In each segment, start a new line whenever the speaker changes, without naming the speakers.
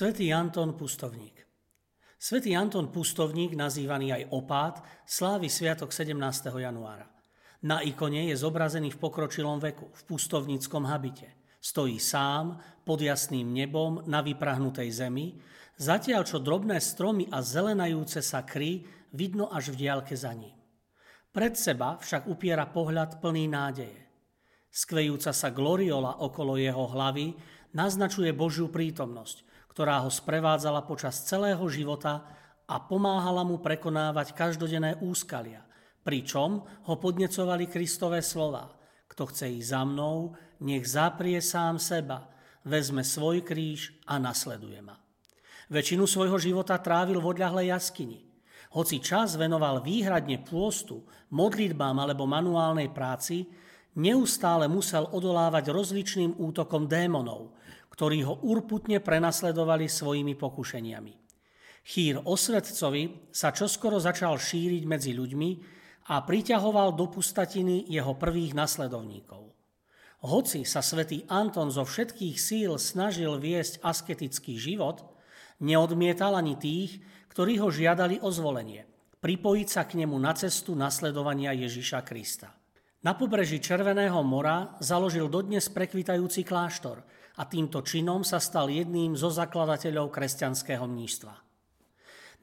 Svetý Anton Pustovník Svetý Anton Pustovník, nazývaný aj opát, slávi sviatok 17. januára. Na ikone je zobrazený v pokročilom veku, v pustovníckom habite. Stojí sám, pod jasným nebom, na vyprahnutej zemi, zatiaľ čo drobné stromy a zelenajúce sa kry vidno až v diálke za ním. Pred seba však upiera pohľad plný nádeje. Skvejúca sa gloriola okolo jeho hlavy naznačuje Božiu prítomnosť, ktorá ho sprevádzala počas celého života a pomáhala mu prekonávať každodenné úskalia, pričom ho podnecovali Kristové slova. Kto chce ísť za mnou, nech zaprie sám seba, vezme svoj kríž a nasleduje ma. Väčšinu svojho života trávil v odľahlej jaskyni. Hoci čas venoval výhradne pôstu, modlitbám alebo manuálnej práci, neustále musel odolávať rozličným útokom démonov, ktorí ho urputne prenasledovali svojimi pokušeniami. Chýr o svetcovi sa čoskoro začal šíriť medzi ľuďmi a priťahoval do pustatiny jeho prvých nasledovníkov. Hoci sa svätý Anton zo všetkých síl snažil viesť asketický život, neodmietal ani tých, ktorí ho žiadali o zvolenie, pripojiť sa k nemu na cestu nasledovania Ježiša Krista. Na pobreží Červeného mora založil dodnes prekvitajúci kláštor – a týmto činom sa stal jedným zo zakladateľov kresťanského mníštva.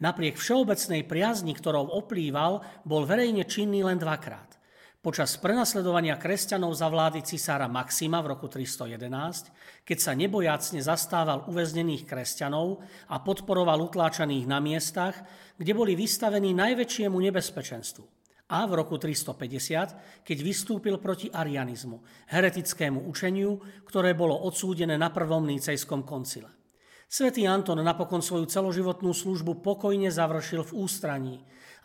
Napriek všeobecnej priazni, ktorou oplýval, bol verejne činný len dvakrát. Počas prenasledovania kresťanov za vlády cisára Maxima v roku 311, keď sa nebojacne zastával uväznených kresťanov a podporoval utláčaných na miestach, kde boli vystavení najväčšiemu nebezpečenstvu a v roku 350, keď vystúpil proti arianizmu, heretickému učeniu, ktoré bolo odsúdené na prvom nícejskom koncile. Svetý Anton napokon svoju celoživotnú službu pokojne završil v ústraní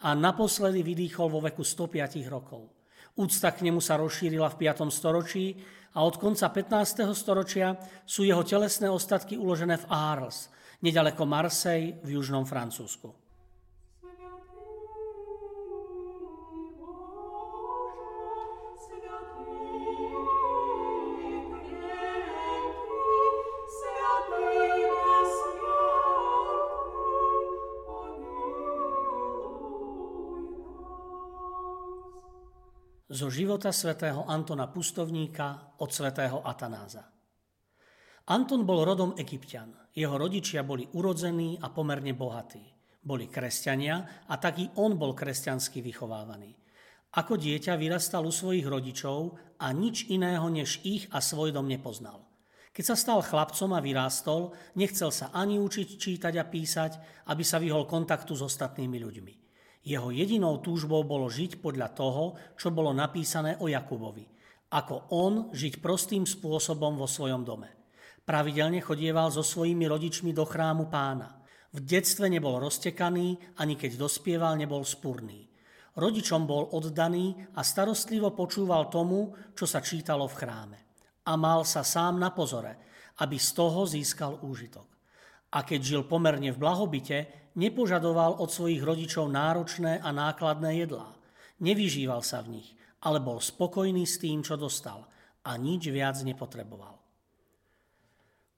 a naposledy vydýchol vo veku 105 rokov. Úcta k nemu sa rozšírila v 5. storočí a od konca 15. storočia sú jeho telesné ostatky uložené v Arles, nedaleko Marseille v južnom Francúzsku. Zo života svätého Antona Pustovníka od svätého Atanáza. Anton bol rodom egyptian. Jeho rodičia boli urodzení a pomerne bohatí. Boli kresťania a taký on bol kresťansky vychovávaný. Ako dieťa vyrastal u svojich rodičov a nič iného než ich a svoj dom nepoznal. Keď sa stal chlapcom a vyrástol, nechcel sa ani učiť čítať a písať, aby sa vyhol kontaktu s ostatnými ľuďmi. Jeho jedinou túžbou bolo žiť podľa toho, čo bolo napísané o Jakubovi. Ako on žiť prostým spôsobom vo svojom dome. Pravidelne chodieval so svojimi rodičmi do chrámu pána. V detstve nebol roztekaný, ani keď dospieval, nebol spurný. Rodičom bol oddaný a starostlivo počúval tomu, čo sa čítalo v chráme. A mal sa sám na pozore, aby z toho získal úžitok. A keď žil pomerne v blahobite, nepožadoval od svojich rodičov náročné a nákladné jedlá. Nevyžíval sa v nich, ale bol spokojný s tým, čo dostal a nič viac nepotreboval.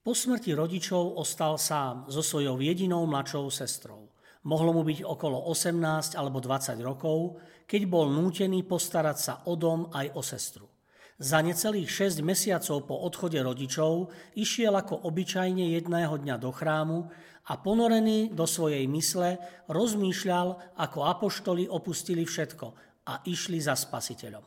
Po smrti rodičov ostal sám so svojou jedinou mladšou sestrou. Mohlo mu byť okolo 18 alebo 20 rokov, keď bol nútený postarať sa o dom aj o sestru. Za necelých 6 mesiacov po odchode rodičov išiel ako obyčajne jedného dňa do chrámu a ponorený do svojej mysle rozmýšľal, ako apoštoli opustili všetko a išli za spasiteľom.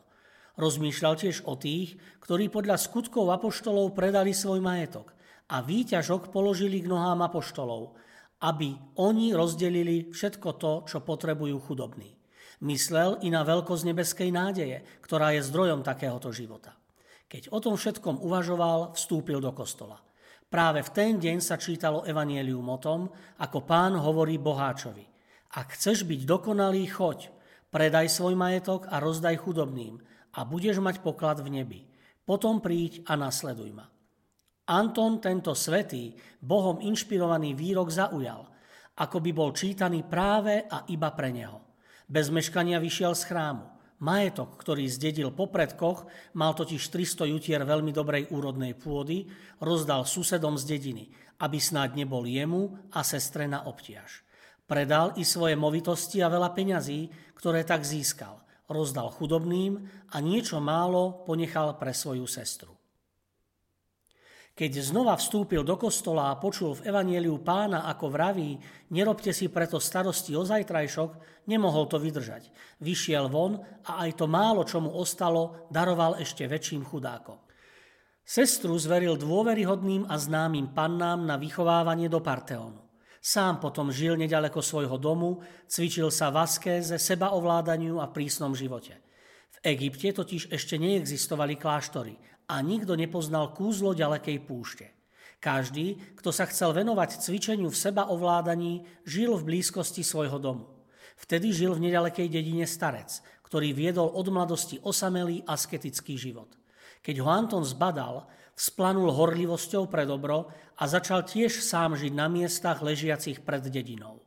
Rozmýšľal tiež o tých, ktorí podľa skutkov apoštolov predali svoj majetok a výťažok položili k nohám apoštolov, aby oni rozdelili všetko to, čo potrebujú chudobní. Myslel i na veľkosť nebeskej nádeje, ktorá je zdrojom takéhoto života. Keď o tom všetkom uvažoval, vstúpil do kostola. Práve v ten deň sa čítalo evanielium o tom, ako pán hovorí boháčovi. Ak chceš byť dokonalý, choď, predaj svoj majetok a rozdaj chudobným a budeš mať poklad v nebi. Potom príď a nasleduj ma. Anton tento svetý, Bohom inšpirovaný výrok zaujal, ako by bol čítaný práve a iba pre neho. Bez meškania vyšiel z chrámu. Majetok, ktorý zdedil po predkoch, mal totiž 300 jutier veľmi dobrej úrodnej pôdy, rozdal susedom z dediny, aby snáď nebol jemu a sestre na obtiaž. Predal i svoje movitosti a veľa peňazí, ktoré tak získal. Rozdal chudobným a niečo málo ponechal pre svoju sestru. Keď znova vstúpil do kostola a počul v evanieliu pána, ako vraví, nerobte si preto starosti o zajtrajšok, nemohol to vydržať. Vyšiel von a aj to málo, čo mu ostalo, daroval ešte väčším chudákom. Sestru zveril dôveryhodným a známym pannám na vychovávanie do Parteónu. Sám potom žil nedaleko svojho domu, cvičil sa v askéze, sebaovládaniu a prísnom živote. V Egypte totiž ešte neexistovali kláštory a nikto nepoznal kúzlo ďalekej púšte. Každý, kto sa chcel venovať cvičeniu v seba ovládaní, žil v blízkosti svojho domu. Vtedy žil v nedalekej dedine starec, ktorý viedol od mladosti osamelý asketický život. Keď ho Anton zbadal, splanul horlivosťou pre dobro a začal tiež sám žiť na miestach ležiacich pred dedinou.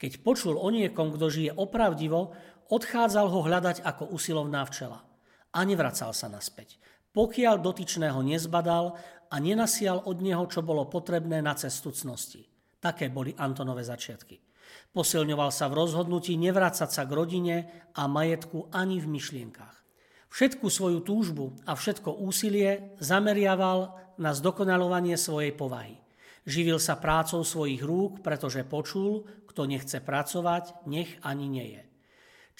Keď počul o niekom, kto žije opravdivo, odchádzal ho hľadať ako usilovná včela. A nevracal sa naspäť pokiaľ dotyčného nezbadal a nenasial od neho, čo bolo potrebné na cestu cnosti. Také boli Antonové začiatky. Posilňoval sa v rozhodnutí nevrácať sa k rodine a majetku ani v myšlienkach. Všetku svoju túžbu a všetko úsilie zameriaval na zdokonalovanie svojej povahy. Živil sa prácou svojich rúk, pretože počul, kto nechce pracovať, nech ani nie je.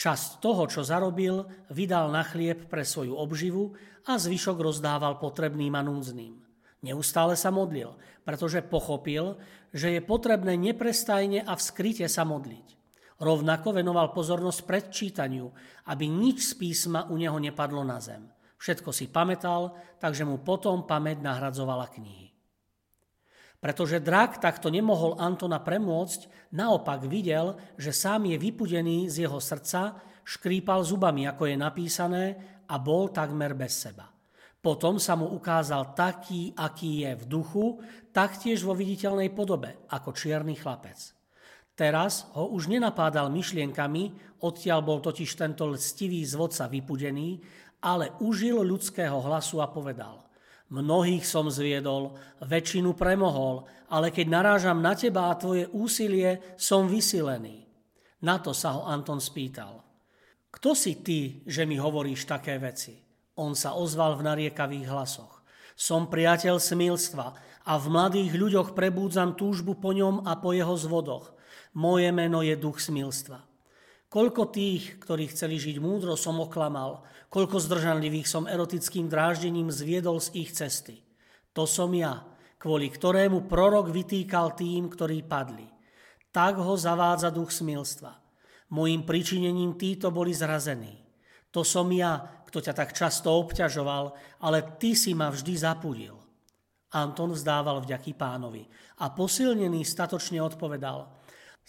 Časť toho, čo zarobil, vydal na chlieb pre svoju obživu a zvyšok rozdával potrebným a núdznym. Neustále sa modlil, pretože pochopil, že je potrebné neprestajne a v skryte sa modliť. Rovnako venoval pozornosť predčítaniu, aby nič z písma u neho nepadlo na zem. Všetko si pamätal, takže mu potom pamäť nahradzovala knihy. Pretože drak takto nemohol Antona premôcť, naopak videl, že sám je vypudený z jeho srdca, škrípal zubami, ako je napísané, a bol takmer bez seba. Potom sa mu ukázal taký, aký je v duchu, taktiež vo viditeľnej podobe, ako čierny chlapec. Teraz ho už nenapádal myšlienkami, odtiaľ bol totiž tento lstivý zvodca vypudený, ale užil ľudského hlasu a povedal – Mnohých som zviedol, väčšinu premohol, ale keď narážam na teba a tvoje úsilie, som vysilený. Na to sa ho Anton spýtal. Kto si ty, že mi hovoríš také veci? On sa ozval v nariekavých hlasoch. Som priateľ smilstva a v mladých ľuďoch prebúdzam túžbu po ňom a po jeho zvodoch. Moje meno je duch smilstva. Koľko tých, ktorí chceli žiť múdro, som oklamal, koľko zdržanlivých som erotickým dráždením zviedol z ich cesty. To som ja, kvôli ktorému prorok vytýkal tým, ktorí padli. Tak ho zavádza duch smilstva. Mojím pričinením títo boli zrazení. To som ja, kto ťa tak často obťažoval, ale ty si ma vždy zapudil. Anton vzdával vďaky pánovi a posilnený statočne odpovedal –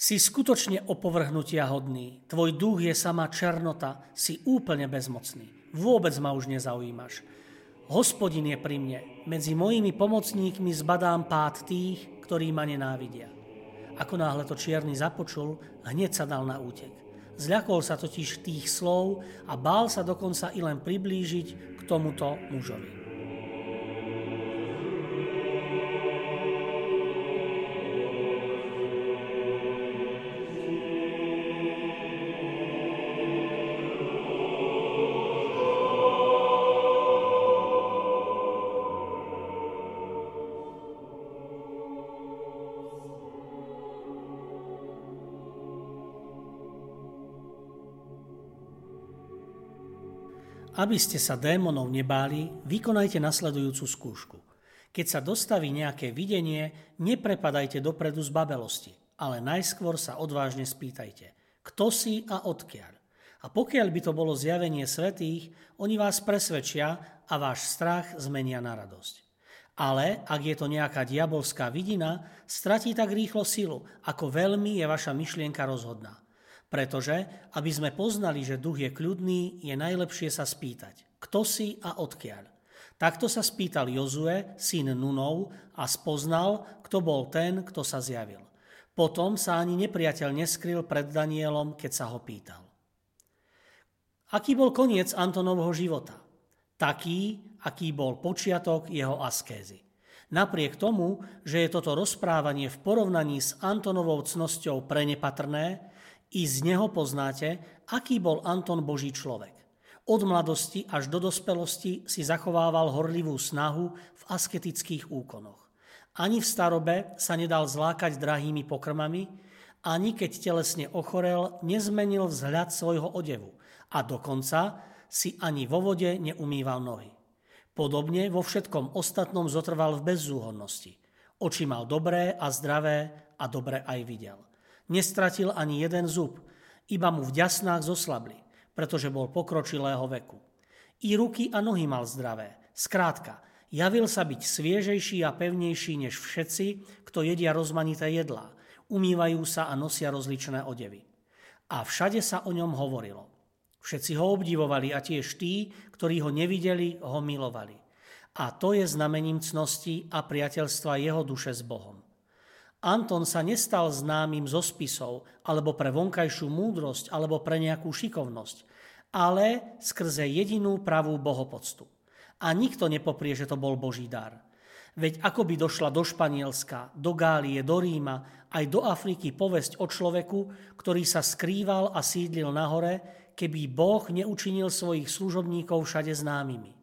si skutočne opovrhnutia hodný. Tvoj duch je sama černota, si úplne bezmocný. Vôbec ma už nezaujímaš. Hospodin je pri mne. Medzi mojimi pomocníkmi zbadám pád tých, ktorí ma nenávidia. Ako náhle to čierny započul, hneď sa dal na útek. Zľakol sa totiž tých slov a bál sa dokonca i len priblížiť k tomuto mužovi. Aby ste sa démonov nebáli, vykonajte nasledujúcu skúšku. Keď sa dostaví nejaké videnie, neprepadajte dopredu z babelosti, ale najskôr sa odvážne spýtajte, kto si a odkiaľ. A pokiaľ by to bolo zjavenie svetých, oni vás presvedčia a váš strach zmenia na radosť. Ale ak je to nejaká diabolská vidina, stratí tak rýchlo silu, ako veľmi je vaša myšlienka rozhodná. Pretože, aby sme poznali, že duch je kľudný, je najlepšie sa spýtať, kto si a odkiaľ. Takto sa spýtal Jozue, syn Nunov, a spoznal, kto bol ten, kto sa zjavil. Potom sa ani nepriateľ neskryl pred Danielom, keď sa ho pýtal. Aký bol koniec Antonovho života? Taký, aký bol počiatok jeho askézy. Napriek tomu, že je toto rozprávanie v porovnaní s Antonovou cnosťou prenepatrné, i z neho poznáte, aký bol Anton Boží človek. Od mladosti až do dospelosti si zachovával horlivú snahu v asketických úkonoch. Ani v starobe sa nedal zlákať drahými pokrmami, ani keď telesne ochorel, nezmenil vzhľad svojho odevu a dokonca si ani vo vode neumýval nohy. Podobne vo všetkom ostatnom zotrval v bezzúhodnosti. Oči mal dobré a zdravé a dobre aj videl. Nestratil ani jeden zub, iba mu v ďasnách zoslabli pretože bol pokročilého veku. I ruky a nohy mal zdravé. Skrátka, javil sa byť sviežejší a pevnejší než všetci, kto jedia rozmanité jedlá, umývajú sa a nosia rozličné odevy. A všade sa o ňom hovorilo. Všetci ho obdivovali a tiež tí, ktorí ho nevideli, ho milovali. A to je znamením cnosti a priateľstva jeho duše s Bohom. Anton sa nestal známym zo spisov, alebo pre vonkajšiu múdrosť, alebo pre nejakú šikovnosť, ale skrze jedinú pravú bohopoctu. A nikto nepoprie, že to bol Boží dar. Veď ako by došla do Španielska, do Gálie, do Ríma, aj do Afriky povesť o človeku, ktorý sa skrýval a sídlil na hore, keby Boh neučinil svojich služobníkov všade známymi.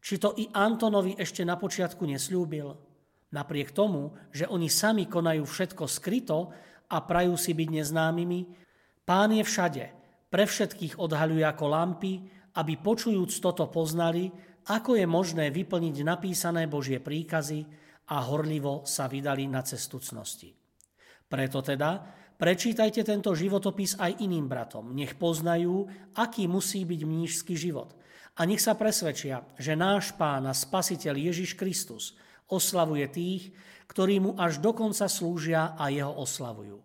Či to i Antonovi ešte na počiatku nesľúbil? Napriek tomu, že oni sami konajú všetko skryto a prajú si byť neznámymi, pán je všade, pre všetkých odhaľuje ako lampy, aby počujúc toto poznali, ako je možné vyplniť napísané Božie príkazy a horlivo sa vydali na cestu cnosti. Preto teda prečítajte tento životopis aj iným bratom, nech poznajú, aký musí byť mnížský život a nech sa presvedčia, že náš Pán a Spasiteľ Ježiš Kristus – oslavuje tých, ktorí mu až dokonca slúžia a jeho oslavujú.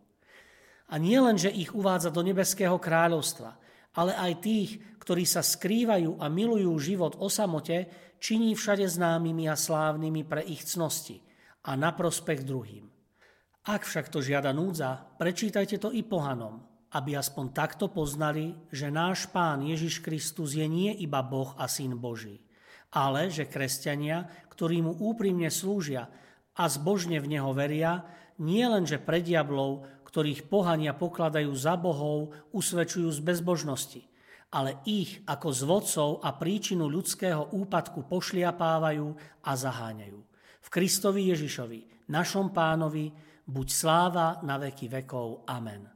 A nie len, že ich uvádza do nebeského kráľovstva, ale aj tých, ktorí sa skrývajú a milujú život o samote, činí všade známymi a slávnymi pre ich cnosti a na prospech druhým. Ak však to žiada núdza, prečítajte to i pohanom, aby aspoň takto poznali, že náš Pán Ježiš Kristus je nie iba Boh a Syn Boží, ale že kresťania, ktorí mu úprimne slúžia a zbožne v neho veria, nie len, že pre diablov, ktorých pohania pokladajú za bohov, usvedčujú z bezbožnosti, ale ich ako zvodcov a príčinu ľudského úpadku pošliapávajú a zaháňajú. V Kristovi Ježišovi, našom pánovi, buď sláva na veky vekov. Amen.